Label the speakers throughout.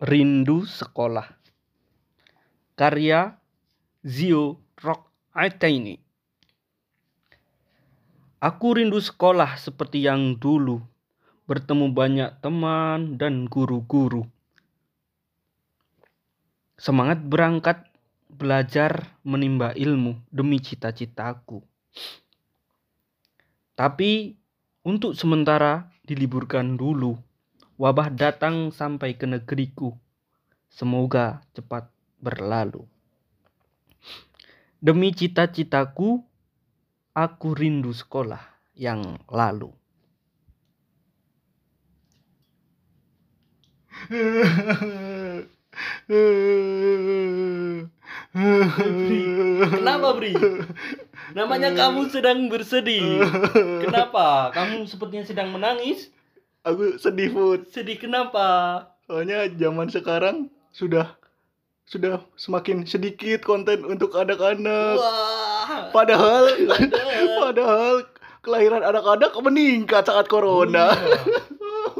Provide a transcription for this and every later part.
Speaker 1: Rindu Sekolah. Karya Zio Rock Aitaini Aku rindu sekolah seperti yang dulu. Bertemu banyak teman dan guru-guru. Semangat berangkat belajar menimba ilmu demi cita-citaku Tapi untuk sementara diliburkan dulu Wabah datang sampai ke negeriku. Semoga cepat berlalu. Demi cita-citaku, aku rindu sekolah yang lalu. Kenapa, Bri? Namanya kamu sedang bersedih. Kenapa? Kamu sepertinya sedang menangis.
Speaker 2: Aku sedih Put.
Speaker 1: Sedih kenapa?
Speaker 2: Soalnya zaman sekarang sudah sudah semakin sedikit konten untuk anak-anak. Padahal padahal kelahiran anak-anak meningkat saat corona.
Speaker 1: Iya.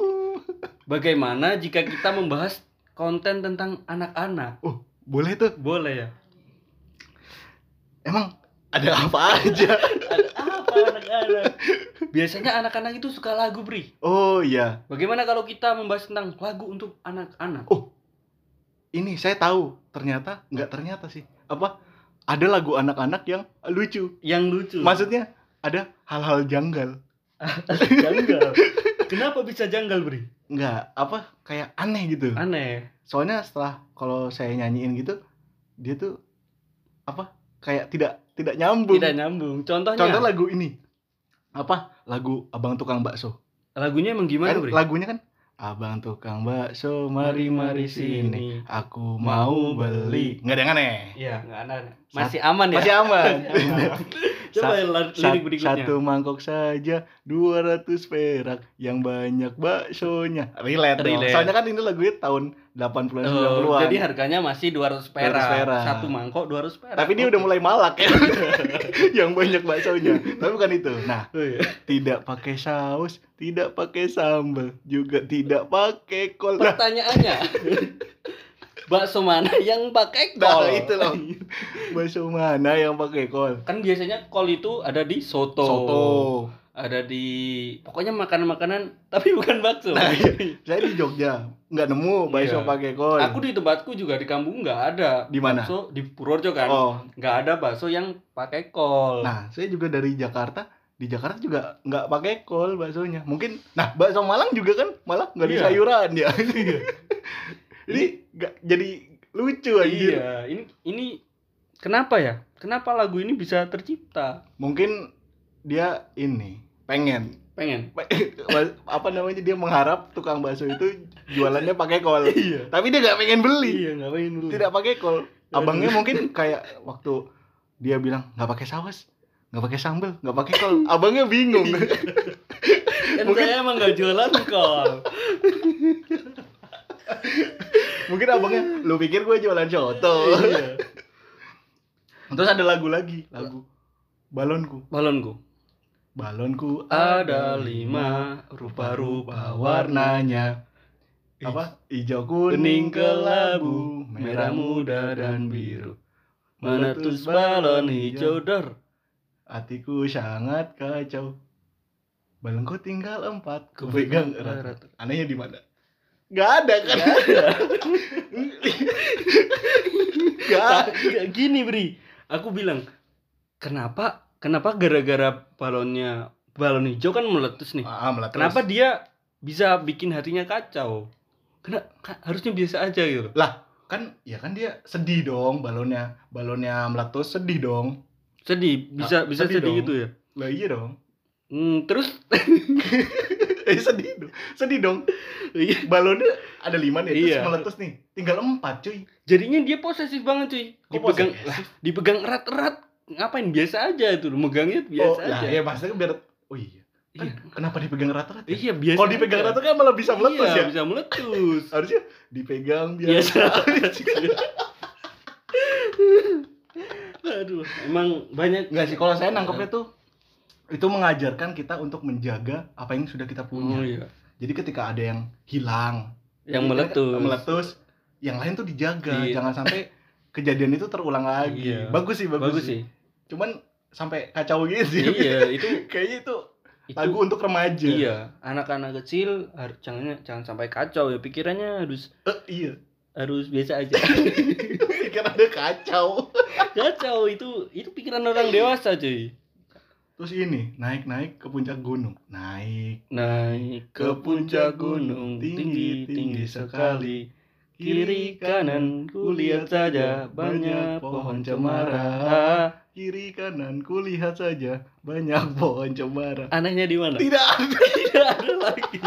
Speaker 1: Bagaimana jika kita membahas konten tentang anak-anak?
Speaker 2: Oh, boleh tuh.
Speaker 1: Boleh ya?
Speaker 2: Emang ada apa aja?
Speaker 1: Ada apa anak-anak? Biasanya anak-anak itu suka lagu, Bri.
Speaker 2: Oh iya.
Speaker 1: Bagaimana kalau kita membahas tentang lagu untuk anak-anak?
Speaker 2: Oh. Ini saya tahu. Ternyata nggak ternyata sih. Apa? Ada lagu anak-anak yang lucu.
Speaker 1: Yang lucu.
Speaker 2: Maksudnya ada hal-hal janggal.
Speaker 1: janggal. Kenapa bisa janggal, Bri?
Speaker 2: Nggak, apa? Kayak aneh gitu.
Speaker 1: Aneh.
Speaker 2: soalnya setelah kalau saya nyanyiin gitu dia tuh apa kayak tidak tidak nyambung.
Speaker 1: Tidak nyambung. Contohnya?
Speaker 2: Contoh lagu ini. Apa? Lagu abang tukang bakso.
Speaker 1: Lagunya emang gimana,
Speaker 2: Kan
Speaker 1: Bri?
Speaker 2: lagunya kan abang tukang bakso mari mari sini. Aku mau beli. Nggak ada yang aneh.
Speaker 1: Iya, nggak aneh. Masih aman ya?
Speaker 2: masih aman
Speaker 1: Coba
Speaker 2: Sa-
Speaker 1: lirik berikutnya.
Speaker 2: satu mangkok saja 200 perak yang banyak baksonya relate.
Speaker 1: Relate.
Speaker 2: soalnya kan ini lagunya tahun 80-an
Speaker 1: Oh,
Speaker 2: 90-an
Speaker 1: jadi harganya masih 200 perak.
Speaker 2: 200 perak.
Speaker 1: Satu mangkok 200 perak.
Speaker 2: Tapi dia udah mulai malak ya. yang banyak baksonya. Tapi bukan itu. Nah,
Speaker 1: Oh, iya.
Speaker 2: tidak pakai saus, tidak pakai sambal, juga tidak pakai kol. Nah,
Speaker 1: Pertanyaannya, bakso mana yang pakai
Speaker 2: nah,
Speaker 1: kol?
Speaker 2: itu loh. Bakso mana yang pakai kol?
Speaker 1: Kan biasanya kol itu ada di soto,
Speaker 2: Soto.
Speaker 1: ada di pokoknya makanan-makanan tapi bukan bakso.
Speaker 2: Nah, iya. Saya di Jogja nggak nemu bakso
Speaker 1: Iya.
Speaker 2: pakai kol.
Speaker 1: Aku di tempatku juga di kampung nggak ada.
Speaker 2: Di mana?
Speaker 1: Bakso di Purworejo kan.
Speaker 2: Oh.
Speaker 1: Nggak ada bakso yang pakai kol.
Speaker 2: Nah, saya juga dari Jakarta. Di Jakarta juga nggak pakai kol baksonya. Mungkin, nah bakso Malang juga kan malah nggak di
Speaker 1: Iya.
Speaker 2: sayuran ya. Jadi nggak jadi lucu anjir.
Speaker 1: iya, ini ini kenapa ya? Kenapa lagu ini bisa tercipta?
Speaker 2: Mungkin dia ini pengen
Speaker 1: Pengen.
Speaker 2: apa namanya dia mengharap tukang bakso itu jualannya pakai kol.
Speaker 1: Iya.
Speaker 2: Tapi dia nggak pengen beli.
Speaker 1: Iya, nggak pengen dulu.
Speaker 2: Tidak pakai kol. Abangnya mungkin kayak waktu dia bilang nggak pakai saus, nggak pakai sambal, nggak pakai kol. Abangnya bingung.
Speaker 1: Kan
Speaker 2: Mungkin-
Speaker 1: saya emang nggak jualan kol.
Speaker 2: mungkin abangnya lu pikir gue jualan soto.
Speaker 1: iya.
Speaker 2: Terus ada lagu lagi, lagu balonku.
Speaker 1: Balonku.
Speaker 2: Balonku
Speaker 1: Ada lima rupa-rupa warnanya.
Speaker 2: apa? Hijau, kuning,
Speaker 1: kelabu, merah muda dan biru. Meletus balon hijau dor.
Speaker 2: Hatiku sangat kacau. Balonku tinggal empat, ku pegang erat. Anehnya di mana? Gak ada kan? Gak ada.
Speaker 1: Ta- Gini Bri, aku bilang kenapa kenapa gara-gara balonnya balon hijau kan meletus nih.
Speaker 2: Ah, meletus.
Speaker 1: Kenapa dia bisa bikin hatinya kacau? Kenapa harusnya biasa aja gitu.
Speaker 2: Kan ya kan dia sedih dong balonnya. Balonnya meletus sedih dong.
Speaker 1: Sedih, bisa
Speaker 2: Ah,
Speaker 1: bisa
Speaker 2: sedih
Speaker 1: sedih,
Speaker 2: dong.
Speaker 1: gitu ya.
Speaker 2: Lah iya dong.
Speaker 1: Hmm, terus
Speaker 2: Eh sedih dong. Sedih dong.
Speaker 1: iya,
Speaker 2: Balonnya ada lima nih, terus
Speaker 1: Iya.
Speaker 2: meletus nih. Tinggal empat cuy.
Speaker 1: jadinya dia posesif banget cuy. Dipegang
Speaker 2: posesif?
Speaker 1: lah, dipegang erat-erat. Ngapain biasa aja itu, megangnya biasa
Speaker 2: oh,
Speaker 1: aja.
Speaker 2: ya maksudnya biar oh iya. Kan
Speaker 1: Iya.
Speaker 2: kenapa dipegang rata-rata? ya?
Speaker 1: Iya, biasa.
Speaker 2: Kalau dipegang rata kan malah bisa meletus
Speaker 1: iya,
Speaker 2: ya.
Speaker 1: bisa meletus.
Speaker 2: Harusnya dipegang
Speaker 1: Biasa.
Speaker 2: biasa.
Speaker 1: Aduh, emang banyak
Speaker 2: Enggak sih kalau saya nangkepnya tuh itu mengajarkan kita untuk menjaga apa yang sudah kita punya
Speaker 1: Oh iya.
Speaker 2: jadi ketika ada yang hilang
Speaker 1: Yang
Speaker 2: jadi
Speaker 1: meletus.
Speaker 2: kan meletus yang lain tuh dijaga
Speaker 1: Iya.
Speaker 2: jangan sampai kejadian itu terulang lagi
Speaker 1: Iya.
Speaker 2: bagus sih bagus,
Speaker 1: Bagus sih.
Speaker 2: cuman sampai kacau gitu sih
Speaker 1: iya, itu
Speaker 2: kayaknya itu
Speaker 1: itu
Speaker 2: lagu untuk remaja
Speaker 1: Iya, anak-anak kecil harus jangan jangan sampai kacau ya pikirannya harus
Speaker 2: Eh, iya
Speaker 1: harus biasa aja.
Speaker 2: pikir ada kacau
Speaker 1: kacau itu itu pikiran orang dewasa cuy.
Speaker 2: Terus ini naik naik ke puncak gunung naik
Speaker 1: Naik ke puncak gunung tinggi tinggi sekali. Kiri kanan kulihat saja banyak pohon cemara.
Speaker 2: kiri kanan kulihat saja banyak pohon cemara
Speaker 1: Anehnya di mana?
Speaker 2: tidak ada
Speaker 1: Tidak ada lagi.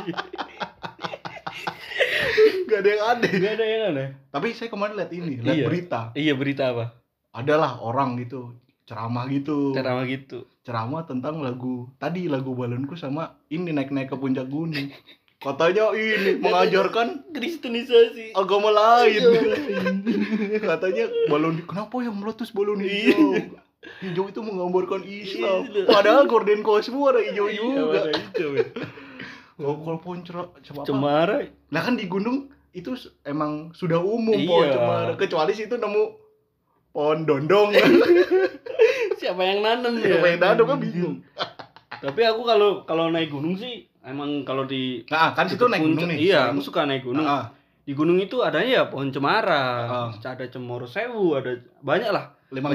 Speaker 2: nggak ada yang aneh
Speaker 1: Gak ada yang aneh.
Speaker 2: tapi saya kemarin lihat ini lihat
Speaker 1: Iya.
Speaker 2: berita
Speaker 1: Iya berita apa?
Speaker 2: adalah orang gitu ceramah gitu
Speaker 1: Ceramah gitu.
Speaker 2: ceramah tentang lagu tadi lagu balonku sama ini naik naik ke puncak gunung katanya ini mengajarkan
Speaker 1: Kristenisasi.
Speaker 2: agama lain katanya balon kenapa yang meletus balon hijau hijau itu menggambarkan Islam
Speaker 1: Iya.
Speaker 2: padahal gorden cosmo ada hijau
Speaker 1: Iya,
Speaker 2: juga
Speaker 1: hijau, ya.
Speaker 2: oh, kalau pohon
Speaker 1: Cemara.
Speaker 2: lah kan di gunung itu emang sudah umum
Speaker 1: Iya.
Speaker 2: pohon cemara kecuali situ nemu pohon dondong
Speaker 1: Siapa yang nanam ya?
Speaker 2: yang main dado kan bingung
Speaker 1: Tapi aku kalau kalau naik gunung sih emang kalau di
Speaker 2: nah kan situ naik gunung nih
Speaker 1: Iya, aku suka naik gunung.
Speaker 2: Ah,
Speaker 1: Di gunung itu adanya ya pohon cemara,
Speaker 2: Ah.
Speaker 1: ada cemoro sewu, ada banyak lah.
Speaker 2: lima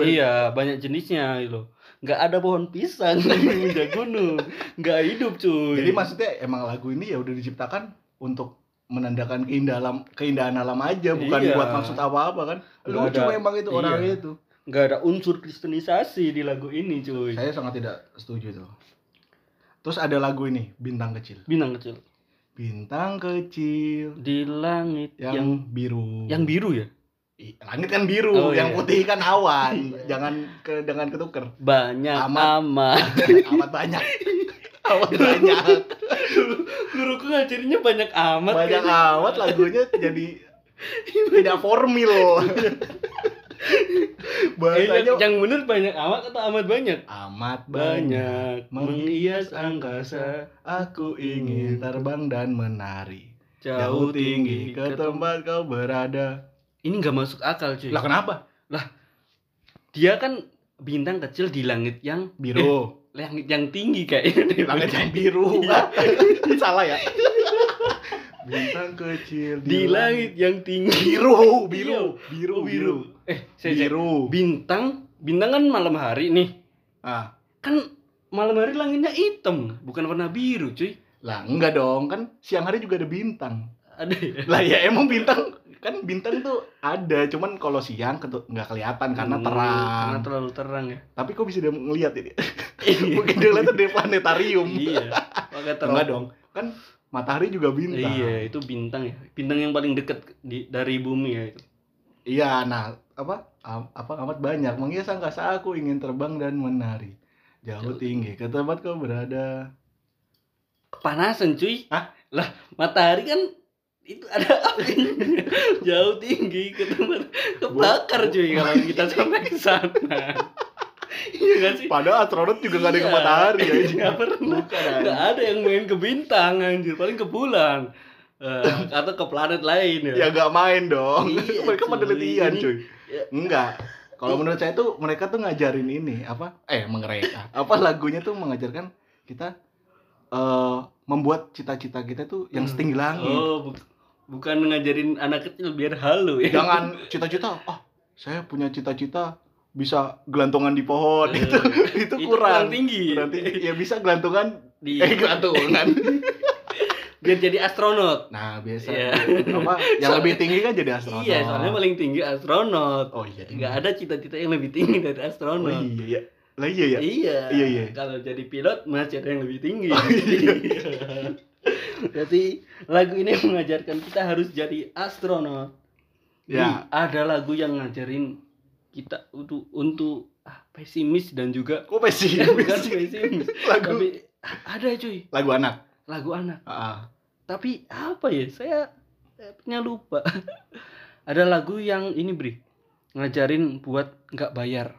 Speaker 1: Iya, banyak jenisnya gitu. Nggak ada pohon pisang di gunung. Nggak hidup cuy.
Speaker 2: Jadi maksudnya emang lagu ini ya udah diciptakan untuk menandakan keindahan keindahan alam aja, bukan
Speaker 1: Iya.
Speaker 2: buat maksud apa-apa kan.
Speaker 1: Nggak
Speaker 2: Lucu
Speaker 1: ada.
Speaker 2: memang itu
Speaker 1: Iya.
Speaker 2: orangnya itu.
Speaker 1: nggak ada unsur kristenisasi di lagu ini cuy.
Speaker 2: Saya sangat tidak setuju tuh. Terus ada lagu ini, Bintang Kecil.
Speaker 1: Bintang kecil
Speaker 2: Bintang kecil
Speaker 1: di langit
Speaker 2: yang,
Speaker 1: yang
Speaker 2: biru.
Speaker 1: yang biru ya.
Speaker 2: Langit kan biru,
Speaker 1: Oh,
Speaker 2: yang
Speaker 1: iya.
Speaker 2: putih kan awan. jangan ke jangan ketuker.
Speaker 1: Banyak
Speaker 2: Amat.
Speaker 1: amat.
Speaker 2: Amat banyak. Amat banyak.
Speaker 1: Guruku ngajarinnya banyak amat.
Speaker 2: banyak
Speaker 1: kayaknya.
Speaker 2: amat lagunya jadi tidak formil.
Speaker 1: Eh,
Speaker 2: Bahasanya
Speaker 1: yang, yang bener banyak amat atau amat banyak?
Speaker 2: amat
Speaker 1: Banyak
Speaker 2: banyak
Speaker 1: menghias angkasa
Speaker 2: Aku ingin terbang dan menari
Speaker 1: jauh
Speaker 2: Jauh tinggi ke tempat kau berada
Speaker 1: Ini nggak masuk akal cuy.
Speaker 2: Lah kenapa?
Speaker 1: Dia kan bintang kecil di langit yang
Speaker 2: Biru
Speaker 1: langit yang tinggi kayaknya.
Speaker 2: Langit yang biru
Speaker 1: Iya.
Speaker 2: Salah ya? Bintang kecil
Speaker 1: di langit yang tinggi.
Speaker 2: Biru Biru Biru
Speaker 1: Oh,
Speaker 2: Biru
Speaker 1: Eh, saya saya-
Speaker 2: Biru
Speaker 1: bintang bintang kan malam hari nih.
Speaker 2: ah.
Speaker 1: Kan malam hari langitnya hitam, bukan warna biru cuy.
Speaker 2: Lah enggak dong Kan siang hari juga ada bintang
Speaker 1: Ada ya?
Speaker 2: Lah ya emang bintang Kan bintang tuh ada Cuman kalau siang nggak kelihatan Karena
Speaker 1: Hmm,
Speaker 2: terang
Speaker 1: Karena terlalu terang ya.
Speaker 2: Tapi kok bisa dia ngeliat ini? Mungkin dia lihat dari planetarium.
Speaker 1: iya. Pakai terang.
Speaker 2: Enggak dong. Kan matahari juga bintang.
Speaker 1: Iya, itu bintang ya. Bintang yang paling dekat di dari bumi ya itu.
Speaker 2: Iya, nah, apa? Apa amat banyak menghias angkasa aku ingin terbang dan menari. Jauh
Speaker 1: Jauh
Speaker 2: tinggi ke tempat kau berada.
Speaker 1: Kepanasan cuy.
Speaker 2: Hah?
Speaker 1: Lah, matahari kan itu ada api jauh tinggi ke tempat kebakar cuy kalau kita sampai ke sana. Iya gak sih?
Speaker 2: Padahal astronot juga nggak ada ke
Speaker 1: Iya.
Speaker 2: matahari ya.
Speaker 1: Nggak pernah.
Speaker 2: Bukan.
Speaker 1: Nggak ada yang main ke bintang anjir, paling ke bulan. Eh, atau ke planet lain ya.
Speaker 2: Ya nggak main dong.
Speaker 1: Iya,
Speaker 2: mereka penelitian cuy.
Speaker 1: Ya.
Speaker 2: Enggak. Kalau menurut saya tuh mereka tuh ngajarin ini apa? Eh, mereka. Apa lagunya tuh mengajarkan kita eh membuat cita-cita kita tuh yang setinggi langit.
Speaker 1: Oh, bukan ngajarin anak kecil biar halu ya.
Speaker 2: Jangan cita-cita, ah saya punya cita-cita bisa gelantungan di pohon
Speaker 1: Eh,
Speaker 2: itu itu kurang.
Speaker 1: tinggi.
Speaker 2: Kurang tinggi. Ya bisa gelantungan
Speaker 1: Di,
Speaker 2: eh gelantungan.
Speaker 1: biar jadi astronot.
Speaker 2: Nah, biasa.
Speaker 1: Iya.
Speaker 2: Apa yang lebih tinggi kan jadi astronot.
Speaker 1: Iya, soalnya paling tinggi astronot.
Speaker 2: Oh iya.
Speaker 1: Nggak ada cita-cita yang lebih tinggi dari
Speaker 2: Oh
Speaker 1: astronot.
Speaker 2: iya ya. Lah iya ya.
Speaker 1: Iya.
Speaker 2: Iya, iya.
Speaker 1: Kalau jadi pilot masih ada yang lebih tinggi.
Speaker 2: Oh, iya.
Speaker 1: jadi lagu ini mengajarkan kita harus jadi astronot.
Speaker 2: Ya.
Speaker 1: Nih, ada lagu yang ngajarin kita untuk untuk ah, pesimis dan juga
Speaker 2: Kok pesimis?
Speaker 1: bukan pesimis.
Speaker 2: lagu
Speaker 1: Tapi ada cuy,
Speaker 2: lagu anak.
Speaker 1: lagu anak.
Speaker 2: Ah,
Speaker 1: Tapi apa ya? Saya punya lupa. ada lagu yang ini Bri ngajarin buat nggak bayar.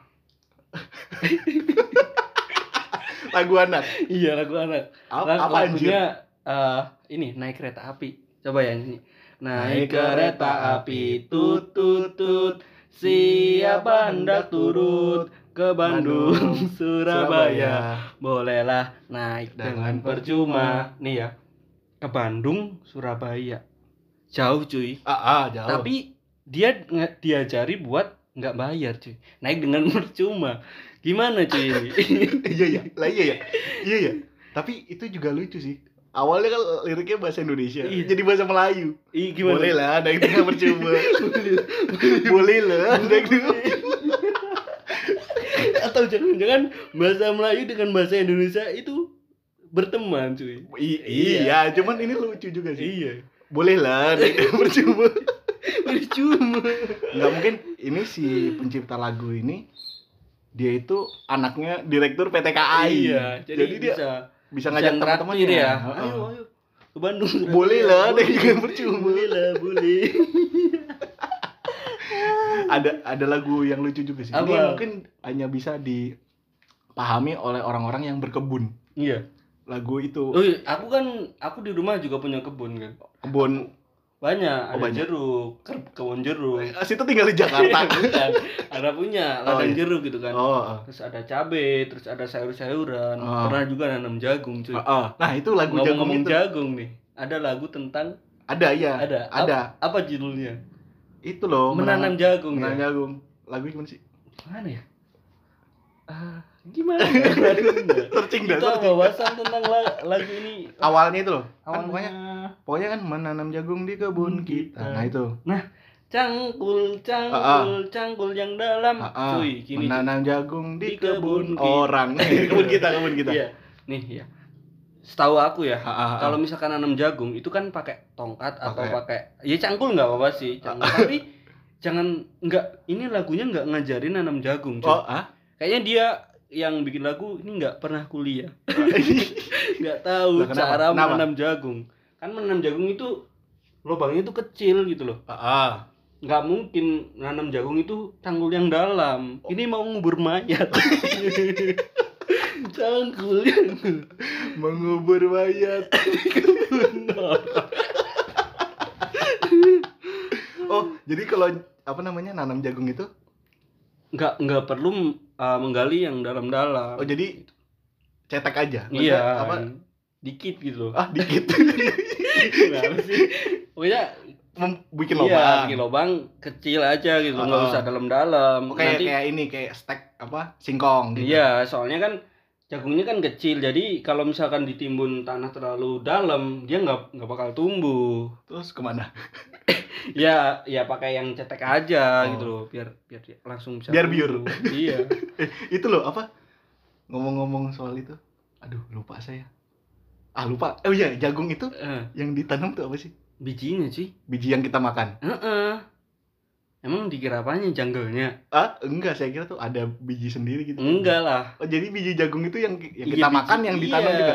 Speaker 2: Lagu anak.
Speaker 1: iya lagu anak
Speaker 2: Apa,
Speaker 1: Lag-
Speaker 2: apa anjir?
Speaker 1: Eh, ini naik kereta api. Coba ya nyanyi naik kereta api tut tut tut. Siapa hendak turut ke Bandung,
Speaker 2: Bandung,
Speaker 1: Surabaya. bolehlah naik dengan
Speaker 2: Dengan
Speaker 1: percuma. Nih ya ke Bandung Surabaya. Jauh cuy.
Speaker 2: Ah, ah, jauh.
Speaker 1: tapi dia diajari buat nggak bayar cuy. Naik dengan percuma. Gimana cuy? Ini
Speaker 2: iya iya. Lah iya ya iya ya tapi itu juga lucu sih awalnya kan liriknya bahasa Indonesia.
Speaker 1: Iya.
Speaker 2: jadi bahasa Melayu.
Speaker 1: Ih, gimana?
Speaker 2: Boleh lah naik dengan percuma. Boleh lah naik dengan
Speaker 1: atau jangan-jangan bahasa Melayu dengan bahasa Indonesia itu berteman cuy.
Speaker 2: I- iya. cuman ini lucu juga sih.
Speaker 1: Iya.
Speaker 2: Boleh lah naik dengan percuma.
Speaker 1: Percuma.
Speaker 2: Nggak mungkin ini si pencipta lagu ini dia itu anaknya direktur PT KAI
Speaker 1: iya jadi,
Speaker 2: dia
Speaker 1: bisa
Speaker 2: bisa ngajak teman-temannya
Speaker 1: traktir ya
Speaker 2: Heeh.
Speaker 1: ayo ayo ke Bandung.
Speaker 2: Boleh lah,
Speaker 1: Boleh.
Speaker 2: dengan percuma.
Speaker 1: boleh lah boleh
Speaker 2: ada ada lagu yang lucu juga sih. Ini
Speaker 1: Apa?
Speaker 2: mungkin hanya bisa dipahami oleh orang-orang yang berkebun.
Speaker 1: iya
Speaker 2: Lagu itu
Speaker 1: oh iya, aku kan aku di rumah juga punya kebun kan
Speaker 2: kebun
Speaker 1: banyak
Speaker 2: Oh,
Speaker 1: ada
Speaker 2: banyak.
Speaker 1: jeruk kebun jeruk
Speaker 2: Eh, situ tinggal di Jakarta.
Speaker 1: Bukan. ada punya
Speaker 2: Oh,
Speaker 1: ladang
Speaker 2: iya.
Speaker 1: jeruk gitu kan
Speaker 2: oh.
Speaker 1: terus ada cabe terus ada sayur-sayuran
Speaker 2: Oh.
Speaker 1: pernah juga nanam jagung cuy
Speaker 2: oh, oh. Nah, itu lagu jagung
Speaker 1: ngomong-ngomong
Speaker 2: itu.
Speaker 1: jagung nih ada lagu tentang
Speaker 2: Ada ya.
Speaker 1: ada
Speaker 2: Ada.
Speaker 1: Ap- apa judulnya
Speaker 2: Itu loh,
Speaker 1: menanam jagung
Speaker 2: menanam
Speaker 1: ya
Speaker 2: jagung. Lagu gimana sih?
Speaker 1: mana ya Ah, gimana lagunya
Speaker 2: Searching dah,
Speaker 1: itu
Speaker 2: searching.
Speaker 1: wawasan tentang la- lagu ini
Speaker 2: Awalnya itu loh. Kan
Speaker 1: awalnya
Speaker 2: pokoknya kan menanam jagung di kebun kita. Nah, itu.
Speaker 1: cangkul
Speaker 2: Ah,
Speaker 1: cangkul cangkul yang dalam
Speaker 2: Ah, ah.
Speaker 1: cuy gini cuy.
Speaker 2: menanam jagung di,
Speaker 1: Di kebun
Speaker 2: kebun
Speaker 1: kita.
Speaker 2: orang. kebun kita, kebun kita.
Speaker 1: Iya. Nih ya. Setahu aku ya,
Speaker 2: ah, ah.
Speaker 1: kalau misalkan nanam jagung itu kan pakai tongkat atau
Speaker 2: Pakai.
Speaker 1: ya cangkul nggak apa-apa sih, cangkul. Tapi jangan nggak ini lagunya nggak ngajarin nanam jagung. cuy.
Speaker 2: Oh, ah?
Speaker 1: Kayaknya dia yang bikin lagu ini nggak pernah kuliah. nggak tahu
Speaker 2: kenapa?
Speaker 1: cara menanam jagung. Kan menanam jagung itu lubangnya itu kecil gitu loh.
Speaker 2: Ah, ah.
Speaker 1: Nggak mungkin nanam jagung itu tanggul yang dalam.
Speaker 2: Oh.
Speaker 1: Ini mau ngubur mayat. Cangkul yang
Speaker 2: mengubur mayat. oh, jadi kalau apa namanya nanam jagung itu?
Speaker 1: nggak nggak perlu uh, menggali yang dalam-dalam.
Speaker 2: Oh, jadi cetek aja. Maksudnya
Speaker 1: iya,
Speaker 2: Apa?
Speaker 1: Dikit gitu loh.
Speaker 2: Ah, dikit.
Speaker 1: Kenapa sih? Pokoknya
Speaker 2: Mem- bikin
Speaker 1: iya,
Speaker 2: lubang.
Speaker 1: bikin lubang kecil aja gitu, nggak
Speaker 2: Ah.
Speaker 1: usah dalam-dalam.
Speaker 2: Oh, kayak
Speaker 1: Nanti
Speaker 2: kayak ini kayak stek apa? Singkong gitu.
Speaker 1: iya, soalnya kan jagungnya kan kecil, jadi kalau misalkan ditimbun tanah terlalu dalam, dia nggak nggak bakal tumbuh.
Speaker 2: Terus ke mana?
Speaker 1: Ya, ya pakai yang cetek aja
Speaker 2: Oh.
Speaker 1: gitu loh, biar biar dia langsung bisa.
Speaker 2: Biar biur.
Speaker 1: iya.
Speaker 2: itu loh apa? Ngomong-ngomong soal itu. Aduh, lupa saya. Ah, lupa. Oh iya, jagung itu
Speaker 1: Eh,
Speaker 2: yang ditanam tuh apa sih?
Speaker 1: bijinya sih.
Speaker 2: Biji yang kita makan.
Speaker 1: Heeh. Emang dikira apanya janggalnya?
Speaker 2: Ah, enggak, saya kira tuh ada biji sendiri gitu.
Speaker 1: Enggak lah.
Speaker 2: Oh, jadi biji jagung itu yang, yang
Speaker 1: Iya,
Speaker 2: kita
Speaker 1: biji-
Speaker 2: makan yang ditanam
Speaker 1: iya.
Speaker 2: juga.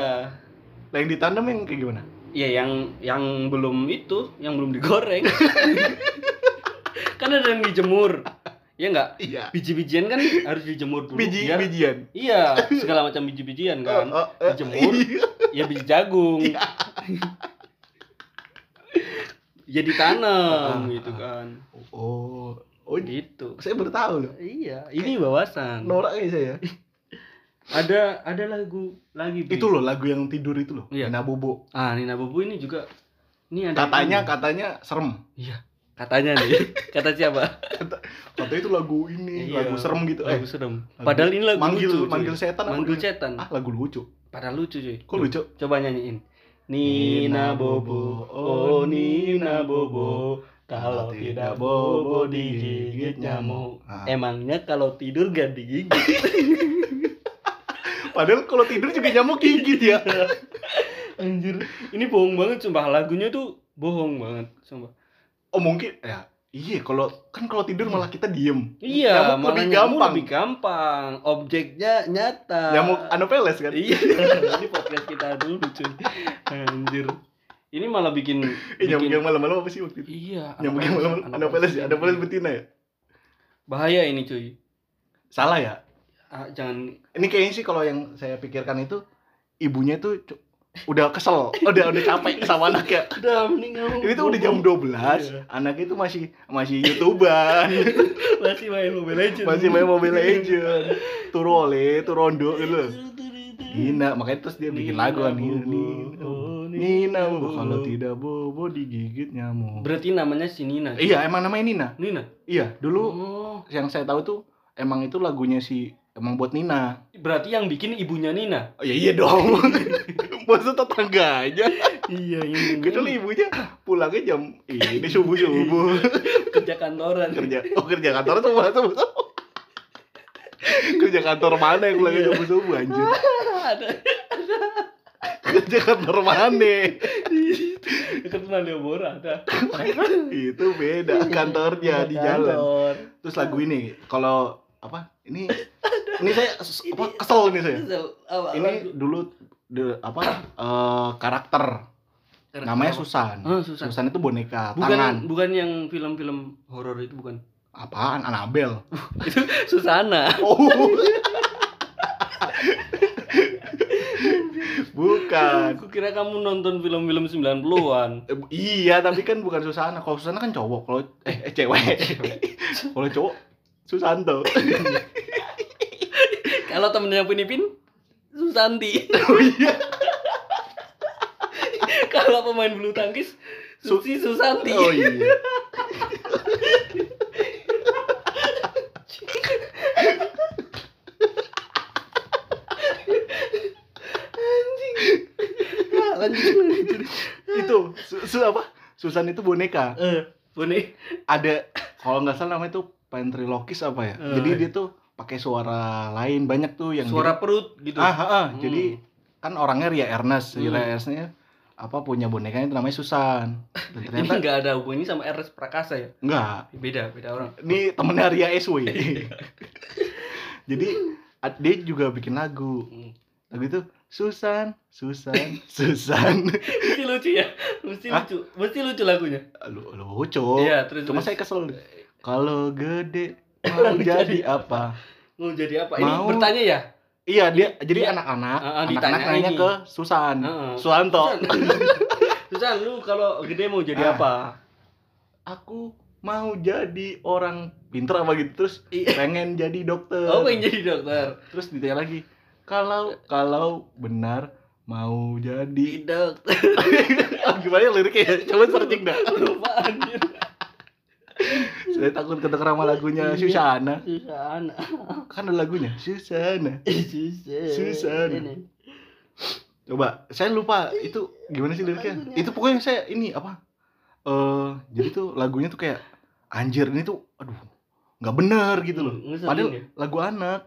Speaker 2: Lah yang ditanam yang kayak gimana?
Speaker 1: Iya, yang yang belum itu, yang belum digoreng. kan ada yang dijemur. Iya enggak?
Speaker 2: Iya.
Speaker 1: Biji-bijian kan harus dijemur dulu
Speaker 2: Biji
Speaker 1: biar
Speaker 2: bijian.
Speaker 1: Iya, segala macam biji-bijian kan.
Speaker 2: Oh, oh, eh,
Speaker 1: Dijemur.
Speaker 2: iya.
Speaker 1: Ya biji jagung.
Speaker 2: Iya.
Speaker 1: ya ditanam
Speaker 2: Ah,
Speaker 1: gitu kan.
Speaker 2: Oh, oh,
Speaker 1: Gitu.
Speaker 2: saya baru tahu loh.
Speaker 1: Iya, ini wawasan.
Speaker 2: Norak kayak saya.
Speaker 1: Ada ada lagu lagi. Bi.
Speaker 2: Itu loh lagu yang tidur itu loh.
Speaker 1: Iya.
Speaker 2: Nina Bobo.
Speaker 1: Ah, Nina Bobo ini juga ini ada
Speaker 2: Katanya
Speaker 1: ini.
Speaker 2: katanya serem.
Speaker 1: katanya nih. Kata siapa?
Speaker 2: Katanya itu lagu ini,
Speaker 1: Iya,
Speaker 2: lagu serem gitu.
Speaker 1: Lagu
Speaker 2: Eh,
Speaker 1: serem.
Speaker 2: lagu-
Speaker 1: Padahal ini lagu
Speaker 2: manggil
Speaker 1: lucu.
Speaker 2: manggil setan
Speaker 1: Manggil setan.
Speaker 2: Ah, lagu lucu.
Speaker 1: Padahal lucu cuy.
Speaker 2: Kok lucu?
Speaker 1: Coba nyanyiin. Nina Bobo, oh Nina Bobo, kalau tidak bobo digigit nyamuk.
Speaker 2: Ah.
Speaker 1: Emangnya kalau tidur gak digigit?
Speaker 2: Padahal kalau tidur juga nyamuk gigit ya.
Speaker 1: Anjir, ini bohong banget sumpah lagunya tuh bohong banget sumpah.
Speaker 2: Oh mungkin ya. Iya, kalau kan kalau tidur malah kita diem.
Speaker 1: Iya,
Speaker 2: Nyamuk
Speaker 1: malah
Speaker 2: lebih
Speaker 1: nyamuk
Speaker 2: gampang.
Speaker 1: lebih gampang. Objeknya nyata.
Speaker 2: Nyamuk Anopheles kan?
Speaker 1: Iya, ini podcast kita dulu cuy. Anjir. Ini malah bikin,
Speaker 2: Eh, nyamuk
Speaker 1: bikin
Speaker 2: yang malam-malam apa sih waktu itu?
Speaker 1: Iya.
Speaker 2: Nyamuk yang malam-malam Anopheles ya, Anopheles betina ya?
Speaker 1: Bahaya ini cuy.
Speaker 2: Salah ya?
Speaker 1: ah, jangan
Speaker 2: Ini kayaknya sih kalau yang saya pikirkan itu ibunya tuh cu- udah kesel, udah udah capek sama anaknya.
Speaker 1: udah mending
Speaker 2: Ini tuh udah jam 12,
Speaker 1: Iya.
Speaker 2: anaknya itu masih masih YouTuber,
Speaker 1: masih main Mobile Legends
Speaker 2: masih main Mobile Legend, turole, turondo gitu. Nina, makanya terus dia bikin lagu kan Nina, Nina, Nina, bobo. kalau tidak bobo digigit nyamuk.
Speaker 1: berarti namanya si Nina
Speaker 2: Iya, emang namanya Nina.
Speaker 1: Nina
Speaker 2: Iya, dulu
Speaker 1: oh
Speaker 2: yang saya tahu tuh emang itu lagunya si emang buat Nina.
Speaker 1: berarti yang bikin ibunya Nina
Speaker 2: Oh iya iya dong. Masa tetangga aja.
Speaker 1: iya ini
Speaker 2: Kecuali ibunya pulangnya jam ini subuh subuh
Speaker 1: kerja kantoran
Speaker 2: kerja. Oh kerja kantor tuh mana subuh subuh. kerja kantor mana yang pulangnya subuh subuh anjir?
Speaker 1: ada
Speaker 2: Kerja kantor mana?
Speaker 1: dekat Malioboro ada
Speaker 2: itu beda kantornya di jalan. Terus lagu ini kalau apa? Ini ini saya apa kesel ini saya.
Speaker 1: Apa,
Speaker 2: Ini
Speaker 1: lagu?
Speaker 2: dulu de, apa eh, karakter namanya
Speaker 1: Apa?
Speaker 2: Susan.
Speaker 1: Oh, Susan.
Speaker 2: Susan itu boneka
Speaker 1: bukan
Speaker 2: tangan.
Speaker 1: bukan yang film-film horor itu bukan
Speaker 2: Apaan? Anabel.
Speaker 1: itu Susana
Speaker 2: Oh. bukan.
Speaker 1: aku kira kamu nonton film-film 90-an
Speaker 2: Eh, iya, tapi kan bukan Susana. Kalau Susana kan cowok, kalau eh, eh cewek. kalau cowok Susanto.
Speaker 1: kalau temennya Pinipin Susanti
Speaker 2: oh iya.
Speaker 1: kalau pemain bulu tangkis Susi Susanti
Speaker 2: Oh iya.
Speaker 1: Nah, lanjut lanjut
Speaker 2: itu su, su- apa? Susan itu boneka.
Speaker 1: eh Bone
Speaker 2: Ada kalau nggak salah namanya tuh ventriloquist apa ya?
Speaker 1: Eh.
Speaker 2: Jadi dia tuh pakai suara lain banyak tuh yang
Speaker 1: suara perut gitu
Speaker 2: Ah, ah, ah.
Speaker 1: Hmm.
Speaker 2: jadi kan orangnya Ria Ernest,
Speaker 1: Hmm.
Speaker 2: Ria Ernestnya apa punya bonekanya itu namanya Susan. Dan
Speaker 1: ini
Speaker 2: ternyata
Speaker 1: nggak ada hubungannya sama RS Prakasa ya
Speaker 2: enggak.
Speaker 1: beda beda orang
Speaker 2: Ini temennya Ria SW. jadi ad- dia juga bikin lagu.
Speaker 1: Hmm.
Speaker 2: Lagu itu Susan, Susan, Susan.
Speaker 1: mesti lucu ya mesti
Speaker 2: Hah?
Speaker 1: lucu mesti lucu lagunya
Speaker 2: Lu lucu.
Speaker 1: iya terus
Speaker 2: Cuma
Speaker 1: terus.
Speaker 2: saya kesel. Kalau gede mau jadi apa?
Speaker 1: mau jadi apa ini
Speaker 2: Mau.
Speaker 1: bertanya ya
Speaker 2: Iya, dia jadi
Speaker 1: Iya.
Speaker 2: anak-anak,
Speaker 1: ah,
Speaker 2: anak-anak
Speaker 1: ditanya
Speaker 2: nanya ke Susan.
Speaker 1: Heeh.
Speaker 2: Suanto.
Speaker 1: Susan lu kalau gede mau jadi
Speaker 2: Ah.
Speaker 1: apa
Speaker 2: Aku mau jadi orang pinter apa gitu terus
Speaker 1: Iya.
Speaker 2: pengen jadi dokter.
Speaker 1: oh pengen jadi dokter
Speaker 2: Terus ditanya lagi, kalau kalau benar mau jadi
Speaker 1: dokter
Speaker 2: Ah, gimana ya liriknya? Coba searching dah.
Speaker 1: lupa anjir
Speaker 2: Saya takut kedengeran sama lagunya
Speaker 1: Iya.
Speaker 2: Susana.
Speaker 1: Susana
Speaker 2: Kan ada lagunya Susana.
Speaker 1: Susana
Speaker 2: Susana. Coba, saya lupa itu gimana sih liriknya? Itu pokoknya saya ini apa? Eh, jadi tuh lagunya tuh kayak anjir ini tuh aduh nggak bener gitu loh.
Speaker 1: Ngeselin
Speaker 2: Padahal
Speaker 1: ya?
Speaker 2: lagu anak.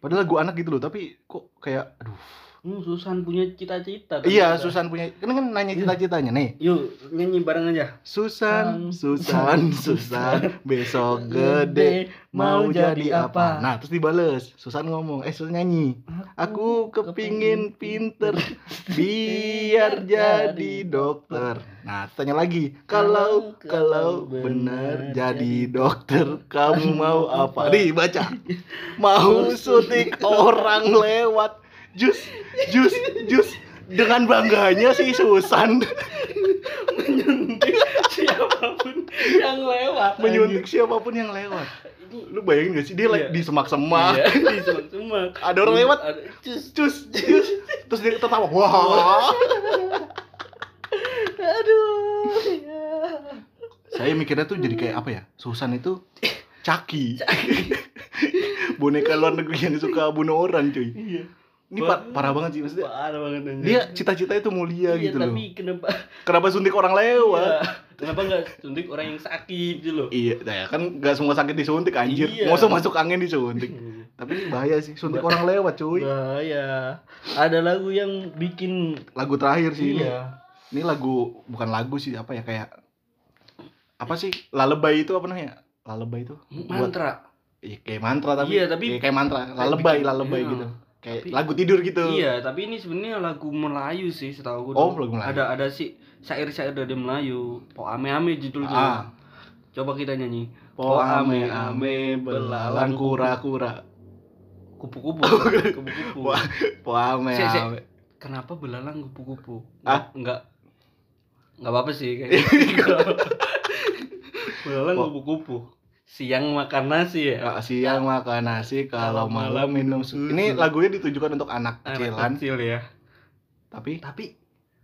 Speaker 2: Padahal lagu anak gitu loh, tapi kok kayak aduh.
Speaker 1: Hmm, Susan punya cita-cita.
Speaker 2: Iya,
Speaker 1: ternyata.
Speaker 2: Susan punya kan kan nanya cita-citanya nih.
Speaker 1: Yuk, nyanyi bareng aja.
Speaker 2: Susan, Susan, Susan, besok gede mau jadi apa? Nah, terus dibales. Susan ngomong, eh Susan nyanyi. Aku kepingin pinter biar jadi dokter. Nah, tanya lagi. Kalau kalau benar jadi dokter, kamu mau apa? Nih, baca. Mau suntik orang lewat. Jus, jus, jus. Dengan bangganya si Susan
Speaker 1: menyuntik siapa pun yang lewat.
Speaker 2: menyuntik siapa pun yang lewat. Lu bayangin gak sih dia
Speaker 1: Iya.
Speaker 2: di semak-semak.
Speaker 1: Iya, di semak-semak.
Speaker 2: Ada orang lewat.
Speaker 1: Ada cus.
Speaker 2: Cus, cus. Terus dia tertawa. Wah.
Speaker 1: Aduh. Ya.
Speaker 2: Saya mikirnya tuh jadi kayak apa ya? Susan itu Caki. Boneka luar negeri yang suka bunuh orang, cuy.
Speaker 1: Iya.
Speaker 2: Ini pa- parah banget sih maksudnya.
Speaker 1: Parah banget anjir.
Speaker 2: Dia cita-cita itu mulia
Speaker 1: Iya,
Speaker 2: gitu loh.
Speaker 1: tapi kenapa
Speaker 2: Kenapa suntik orang lewat?
Speaker 1: Iya. Kenapa enggak suntik orang yang sakit gitu loh?
Speaker 2: Iya, nah ya kan nggak semua sakit disuntik anjir.
Speaker 1: Iya.
Speaker 2: Masa masuk angin disuntik. Tapi ini bahaya sih, suntik
Speaker 1: Bah-
Speaker 2: orang lewat, cuy.
Speaker 1: Bahaya. Ada lagu yang bikin
Speaker 2: Lagu terakhir sih ini.
Speaker 1: iya.
Speaker 2: Ini lagu bukan lagu sih, apa ya kayak apa sih? Lalebay itu apa namanya? Lalebay itu buat
Speaker 1: Mantra.
Speaker 2: Iya, kayak mantra tapi
Speaker 1: Iya, tapi-
Speaker 2: kayak, kayak mantra, lalebay, lalebay
Speaker 1: iya.
Speaker 2: gitu. Kayak
Speaker 1: Tapi-
Speaker 2: lagu tidur gitu.
Speaker 1: Iya, tapi ini sebenarnya lagu Melayu sih setahu gue.
Speaker 2: Oh, lagu Melayu.
Speaker 1: Ada ada sih syair-syair dari Melayu. Po ame-ame judulnya.
Speaker 2: Ah.
Speaker 1: Coba kita nyanyi.
Speaker 2: Po ame ame belalang kura-kura.
Speaker 1: Kupu-kupu. Kupu-kupu.
Speaker 2: Wah. Po ame
Speaker 1: Si, si.
Speaker 2: ame.
Speaker 1: Kenapa belalang kupu-kupu?
Speaker 2: Ah?
Speaker 1: Enggak. Enggak apa-apa sih kayaknya. belalang
Speaker 2: Po-
Speaker 1: kupu-kupu. Siang makan nasi ya.
Speaker 2: Kak siang makan nasi, kalau malam
Speaker 1: malam
Speaker 2: minum susu. Ini lagunya ditujukan untuk anak
Speaker 1: Anak
Speaker 2: kecil kan,
Speaker 1: kecil ya.
Speaker 2: tapi
Speaker 1: Tapi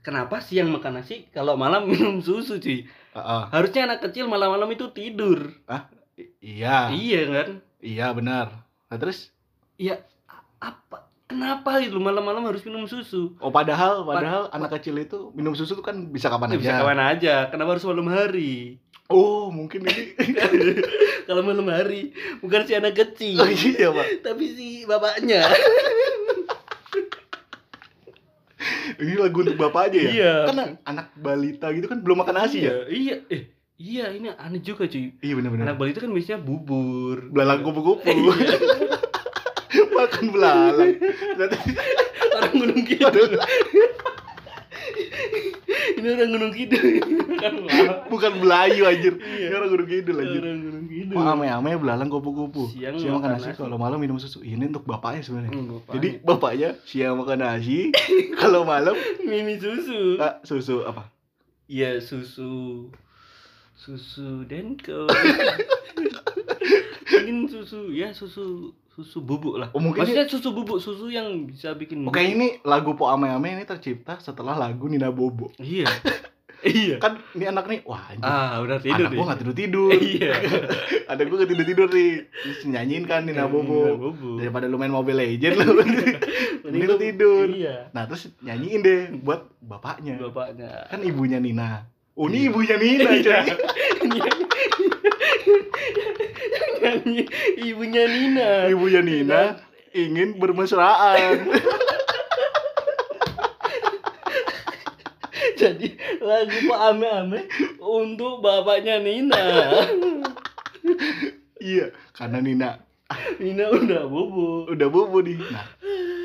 Speaker 1: kenapa siang makan nasi kalau malam minum susu cuy?
Speaker 2: Heeh.
Speaker 1: Harusnya anak kecil malam-malam itu tidur.
Speaker 2: I- iya,
Speaker 1: Iya kan?
Speaker 2: iya benar. Nah, terus
Speaker 1: Iya. Apa? Kenapa itu malam-malam harus minum susu?
Speaker 2: oh padahal
Speaker 1: Pa-
Speaker 2: padahal anak kecil itu minum susu tuh kan bisa kapan
Speaker 1: Bisa
Speaker 2: aja.
Speaker 1: kapan aja. Kenapa harus malam hari?
Speaker 2: Oh, mungkin ini
Speaker 1: kalau malam hari bukan si anak kecil,
Speaker 2: Oh iya, Pak.
Speaker 1: tapi si bapaknya.
Speaker 2: Ini lagu untuk bapak aja ya?
Speaker 1: Iya.
Speaker 2: Kan anak balita gitu kan belum makan nasi ya?
Speaker 1: Iya, iya. Eh, iya ini aneh juga cuy.
Speaker 2: Iya benar-benar.
Speaker 1: Anak balita kan biasanya bubur.
Speaker 2: Belalang kupu-kupu.
Speaker 1: Iya.
Speaker 2: makan belalang.
Speaker 1: Orang gunung kidul. Ini orang gunung kidul. Kan
Speaker 2: bukan belayu anjir.
Speaker 1: Iya.
Speaker 2: Ini orang guru kidul anjir.
Speaker 1: Orang gunung kidul.
Speaker 2: Ame-ame belalang kupu-kupu.
Speaker 1: Siang
Speaker 2: Siang, makan nasi,
Speaker 1: nasi.
Speaker 2: kalau malam minum susu. Ini untuk bapaknya sebenarnya.
Speaker 1: Hmm, bapaknya.
Speaker 2: Jadi bapaknya siang makan nasi, kalau malam
Speaker 1: mimi susu.
Speaker 2: ah, susu apa?
Speaker 1: Iya, susu. Susu Denko. Mungkin susu, ya susu susu bubuk lah.
Speaker 2: Oh, mungkin
Speaker 1: Maksudnya susu bubuk, susu yang bisa bikin
Speaker 2: Oke, ini lagu Po Ame Ame ini tercipta setelah lagu Nina Bobo.
Speaker 1: Iya. iya.
Speaker 2: Kan ini anak nih, wah anjir.
Speaker 1: Ah, udah tidur
Speaker 2: anak
Speaker 1: deh.
Speaker 2: gua gak tidur-tidur.
Speaker 1: Iya.
Speaker 2: Ada gua gak tidur-tidur nih. Terus nyanyiin kan Nina Bobo.
Speaker 1: Bobo.
Speaker 2: Daripada lu main Mobile Legend lu. Mending lu
Speaker 1: lu-
Speaker 2: tidur.
Speaker 1: Iya.
Speaker 2: Nah, terus nyanyiin deh buat bapaknya.
Speaker 1: Bapaknya.
Speaker 2: Kan ibunya Nina. Oh,
Speaker 1: Iya.
Speaker 2: ini ibunya Nina,
Speaker 1: Iya. Nyanyi ibunya Nina.
Speaker 2: Ibunya Nina ingin bermesraan.
Speaker 1: Jadi lagu Pak Ame Ame untuk bapaknya Nina.
Speaker 2: iya, karena Nina
Speaker 1: Nina udah bobo.
Speaker 2: udah bobo nih. Nah,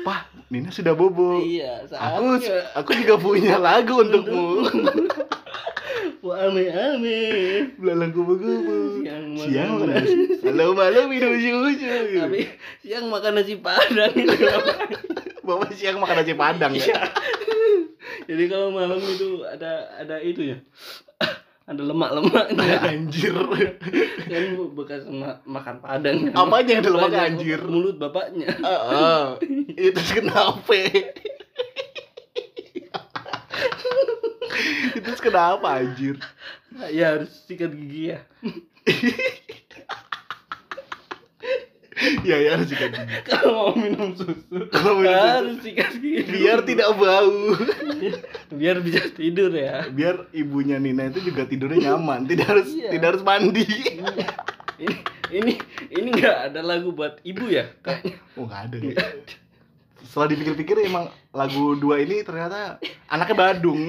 Speaker 2: Pak, Nina sudah bobo.
Speaker 1: Iya,
Speaker 2: Aku aku juga punya lagu untukmu.
Speaker 1: Pak Ame Ame.
Speaker 2: Belalang kubu-kubu.
Speaker 1: Siang makan
Speaker 2: Siang
Speaker 1: nasi.
Speaker 2: nasi. Halo malam minum susu.
Speaker 1: Tapi siang makan nasi padang.
Speaker 2: Bapak siang makan nasi padang ya.
Speaker 1: Iya. Jadi kalau malam itu ada ada itu ya. Ada lemak-lemaknya.
Speaker 2: Anjir.
Speaker 1: kan bekas ma- makan padang. kan.
Speaker 2: Apanya yang ada lemak anjir?
Speaker 1: Mulut bapaknya.
Speaker 2: Heeh. Itu kenapa? itu kenapa anjir?
Speaker 1: Ya harus sikat gigi ya.
Speaker 2: Ya ya harus sikat gigi.
Speaker 1: Kalau mau minum susu
Speaker 2: Kalau minum susu.
Speaker 1: harus sikat gigi.
Speaker 2: Biar tidak bau.
Speaker 1: biar bisa tidur ya.
Speaker 2: Biar ibunya Nina itu juga tidurnya nyaman, tidak harus
Speaker 1: Iya.
Speaker 2: tidak harus mandi.
Speaker 1: ini ini ini nggak ada lagu buat ibu ya kayaknya.
Speaker 2: Oh nggak ada. ya. Setelah dipikir-pikir emang lagu dua ini ternyata anaknya Badung.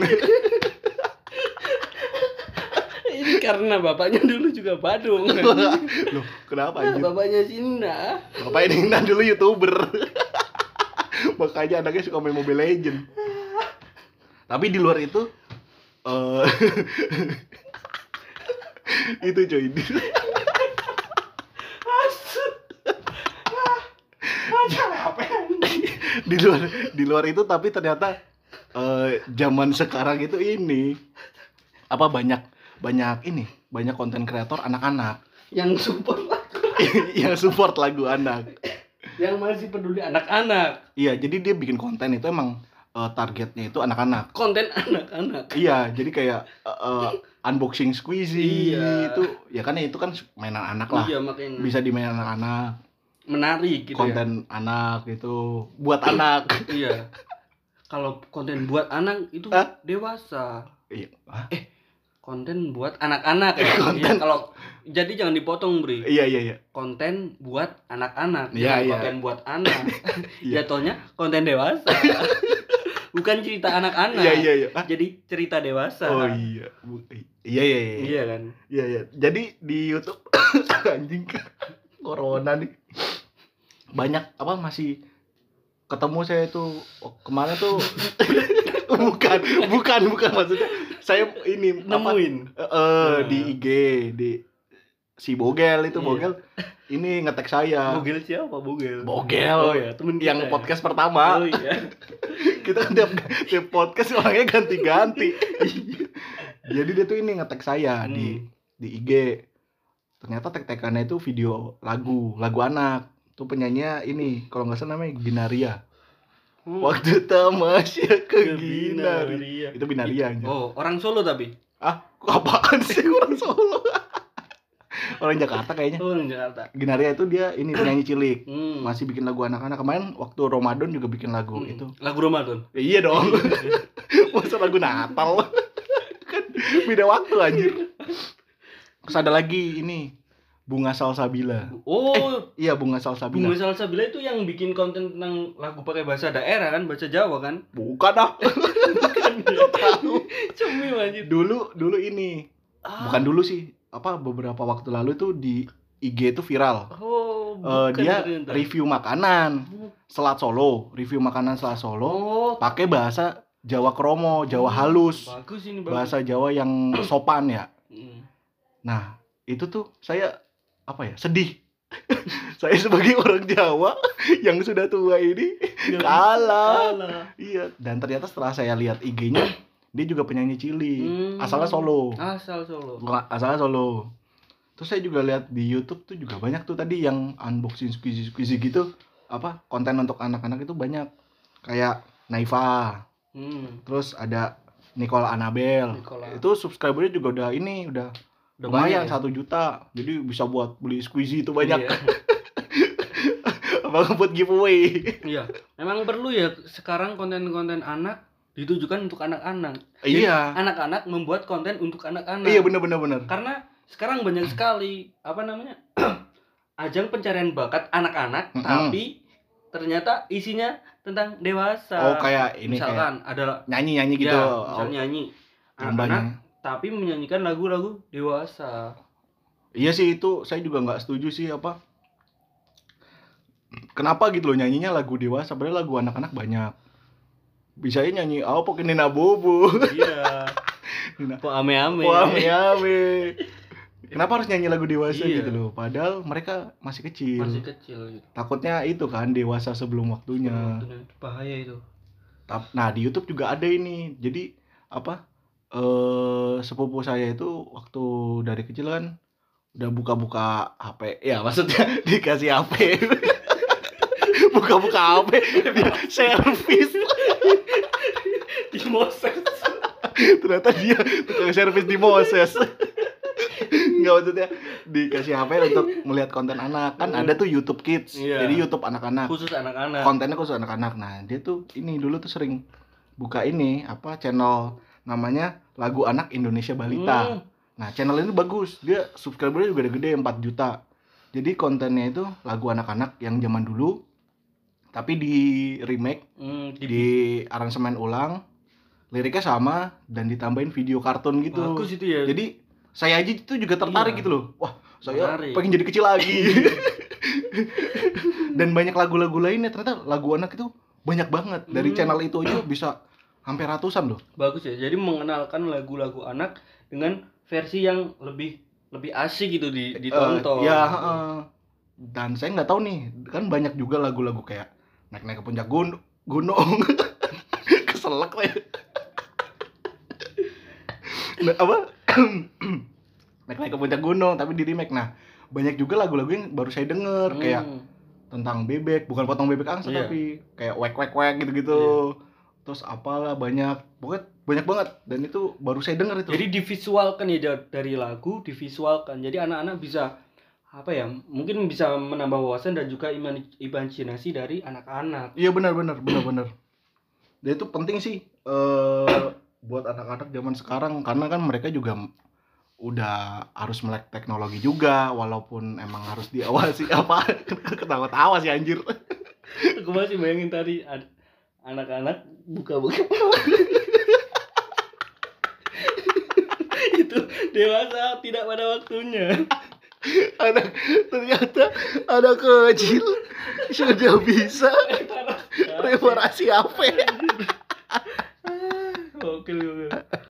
Speaker 1: Ini karena bapaknya dulu juga Badung.
Speaker 2: Loh, kenapa anjir?
Speaker 1: bapaknya Sinda.
Speaker 2: Bapak Nina dulu youtuber. Makanya anaknya suka main Mobile Legend. Tapi di luar itu eh itu coy. di luar di luar itu tapi ternyata eh zaman sekarang itu ini apa banyak banyak ini banyak konten kreator anak-anak
Speaker 1: yang support lagu.
Speaker 2: yang support lagu anak
Speaker 1: yang masih peduli anak-anak
Speaker 2: Iya, jadi dia bikin konten itu emang eh, targetnya itu anak-anak.
Speaker 1: konten anak-anak
Speaker 2: Iya, jadi kayak eh, eh, unboxing squeezy
Speaker 1: Iya.
Speaker 2: itu ya kan itu kan mainan anak lah.
Speaker 1: iya makanya
Speaker 2: Bisa dimain anak-anak,
Speaker 1: menarik gitu ya
Speaker 2: konten anak gitu buat anak.
Speaker 1: iya kalau konten buat anak itu
Speaker 2: Hah?
Speaker 1: dewasa
Speaker 2: Iya. Hah?
Speaker 1: Konten buat anak-anak ya
Speaker 2: Konten.
Speaker 1: Iya, kalau jadi jangan dipotong bri
Speaker 2: Iya, iya, iya.
Speaker 1: konten buat anak-anak
Speaker 2: Iya, iya.
Speaker 1: konten buat anak
Speaker 2: Iya.
Speaker 1: jatuhnya konten dewasa bukan cerita anak-anak
Speaker 2: Iya, iya, iya. Hah?
Speaker 1: jadi cerita dewasa
Speaker 2: Oh iya. Iya, iya, iya.
Speaker 1: iya kan
Speaker 2: Iya, iya. Jadi di YouTube anjing corona nih. Banyak apa masih ketemu saya itu oh, kemarin tuh bukan bukan bukan maksudnya saya ini apa
Speaker 1: nemuin
Speaker 2: eh, eh,
Speaker 1: Nah.
Speaker 2: di IG di si Bogel itu
Speaker 1: Iya.
Speaker 2: Bogel ini ngetek saya.
Speaker 1: Bogel siapa Bogel?
Speaker 2: Bogel.
Speaker 1: Oh ya, temen kita
Speaker 2: yang
Speaker 1: ya?
Speaker 2: podcast pertama.
Speaker 1: Oh iya.
Speaker 2: kita kan tiap, tiap podcast orangnya ganti-ganti. Jadi dia tuh ini ngetek saya di
Speaker 1: Hmm.
Speaker 2: di IG. Ternyata tek-tekannya itu video lagu, lagu anak. Tuh penyanyinya ini, kalau nggak salah namanya Ginaria.
Speaker 1: Hmm.
Speaker 2: Waktu tamasya ke
Speaker 1: Ke. Binaria.
Speaker 2: Itu Binaria anjir.
Speaker 1: Oh, orang Solo tapi.
Speaker 2: Ah, apaan sih orang Solo? orang Jakarta kayaknya.
Speaker 1: Oh, orang Jakarta.
Speaker 2: Ginaria itu dia ini penyanyi cilik.
Speaker 1: Hmm.
Speaker 2: Masih bikin lagu anak-anak. Kemarin waktu Ramadan juga bikin lagu
Speaker 1: Hmm.
Speaker 2: itu.
Speaker 1: Lagu Ramadan.
Speaker 2: Ya, iya dong. Masa lagu Natal? kan beda waktu anjir. Terus ada lagi ini Bunga Salsabila.
Speaker 1: Oh,
Speaker 2: Iya Bunga Salsabila.
Speaker 1: Bunga Salsabila itu yang bikin konten tentang lagu pakai bahasa daerah kan, bahasa Jawa kan?
Speaker 2: Bukan ah.
Speaker 1: Bukan ya.
Speaker 2: Tahu.
Speaker 1: Cemil anjir.
Speaker 2: dulu dulu ini.
Speaker 1: Ah.
Speaker 2: Bukan dulu sih. Apa beberapa waktu lalu tuh di IG itu viral.
Speaker 1: Oh,
Speaker 2: Eh,
Speaker 1: bukan
Speaker 2: dia
Speaker 1: ternyata.
Speaker 2: review makanan selat Solo, review makanan selat Solo
Speaker 1: Oh,
Speaker 2: pakai bahasa Jawa kromo, Jawa halus,
Speaker 1: bagus ini bagus.
Speaker 2: bahasa Jawa yang sopan ya.
Speaker 1: Hmm.
Speaker 2: Nah, itu tuh saya apa ya? Sedih. saya sebagai orang Jawa yang sudah tua ini kalah.
Speaker 1: Kalah.
Speaker 2: Iya, dan ternyata setelah saya lihat IG-nya dia juga penyanyi cilik.
Speaker 1: Hmm.
Speaker 2: Asalnya Solo.
Speaker 1: Asal Solo.
Speaker 2: Asalnya Solo. Terus saya juga lihat di YouTube tuh juga banyak tuh tadi yang unboxing squeezy-squeezy gitu. Apa? Konten untuk anak-anak itu banyak. Kayak Naifa,
Speaker 1: Hmm.
Speaker 2: terus ada Nicole Anabel.
Speaker 1: Nicola.
Speaker 2: Itu subscribernya juga udah ini Udah lumayan
Speaker 1: banyak ya?
Speaker 2: satu juta. Jadi bisa buat beli squeezy itu banyak.
Speaker 1: Iya.
Speaker 2: Apa buat giveaway.
Speaker 1: Iya, memang perlu ya sekarang konten-konten anak ditujukan untuk anak-anak.
Speaker 2: Iya.
Speaker 1: Anak-anak membuat konten untuk anak-anak.
Speaker 2: Iya bener bener bener.
Speaker 1: Karena sekarang banyak sekali apa namanya ajang pencarian bakat anak-anak,
Speaker 2: Mm-mm.
Speaker 1: tapi ternyata isinya tentang dewasa.
Speaker 2: Oh kayak ini kayak
Speaker 1: Misalkan ada
Speaker 2: nyanyi-nyanyi gitu.
Speaker 1: ya,
Speaker 2: Oh,
Speaker 1: nyanyi anak-anak, tapi menyanyikan lagu-lagu dewasa.
Speaker 2: Iya sih itu saya juga nggak setuju sih apa. Kenapa gitu loh nyanyinya lagu dewasa padahal lagu anak-anak banyak. Bisanya nyanyi apa pakai Nina Bobo.
Speaker 1: Iya.
Speaker 2: Nina
Speaker 1: Po ame-ame.
Speaker 2: Wah, ame Kenapa harus nyanyi lagu dewasa
Speaker 1: Iya.
Speaker 2: gitu loh? Padahal mereka masih kecil.
Speaker 1: Masih kecil gitu.
Speaker 2: Takutnya itu kan dewasa sebelum waktunya.
Speaker 1: Bahaya itu.
Speaker 2: Nah, di YouTube juga ada ini. Jadi apa? Eh sepupu saya itu waktu dari kecil kan udah buka-buka HP. Ya, maksudnya dikasih HP. buka-buka HP, dia servis.
Speaker 1: Di Moses.
Speaker 2: Ternyata dia tukang servis di Moses. Enggak maksudnya dikasih HP untuk melihat konten anak. Kan ada tuh YouTube Kids.
Speaker 1: Iya.
Speaker 2: Jadi YouTube anak-anak.
Speaker 1: Khusus anak-anak.
Speaker 2: kontennya khusus anak-anak. Nah, dia tuh ini dulu tuh sering buka ini apa channel namanya Lagu Anak Indonesia Balita.
Speaker 1: Hmm.
Speaker 2: Nah, channel ini bagus. Dia subscribernya juga udah gede 4 juta. Jadi kontennya itu lagu anak-anak yang zaman dulu tapi di remake,
Speaker 1: Hmm, di,
Speaker 2: di aransemen ulang, liriknya sama dan ditambahin video kartun gitu.
Speaker 1: bagus itu ya.
Speaker 2: Jadi saya aja itu juga tertarik
Speaker 1: Iya.
Speaker 2: gitu loh. Wah, saya
Speaker 1: Menarik.
Speaker 2: pengen jadi kecil lagi. Dan banyak lagu-lagu lainnya ternyata lagu anak itu banyak banget. Dari
Speaker 1: Hmm.
Speaker 2: channel itu aja bisa hampir ratusan loh.
Speaker 1: bagus ya. Jadi mengenalkan lagu-lagu anak dengan versi yang lebih lebih asik gitu di ditonton.
Speaker 2: Eh, ya, heeh. Dan saya nggak tahu nih, kan banyak juga lagu-lagu kayak naik-naik ke puncak gun- gunung. Keselak lah ya. Nah, apa? naik-naik ke puncak gunung tapi di remake. Nah, banyak juga lagu-lagu yang baru saya denger
Speaker 1: Hmm.
Speaker 2: kayak tentang bebek, bukan potong bebek angsa
Speaker 1: Iya.
Speaker 2: tapi kayak wek wek wek gitu-gitu. Terus apalah banyak, pokoknya banyak banget dan itu baru saya denger itu.
Speaker 1: Jadi divisualkan ya da- dari lagu divisualkan. Jadi anak-anak bisa apa ya? Mungkin bisa menambah wawasan dan juga iman- imajinasi dari anak-anak.
Speaker 2: Iya benar benar benar benar. Dan itu penting sih eh buat anak-anak zaman sekarang karena kan mereka juga udah harus melek teknologi juga walaupun emang harus diawasi apa ketawa-tawa sih anjir.
Speaker 1: Aku masih bayangin tadi ad- anak-anak buka-buka. Itu dewasa tidak pada waktunya.
Speaker 2: Anak ternyata ada kecil sudah bisa reparasi. oke oke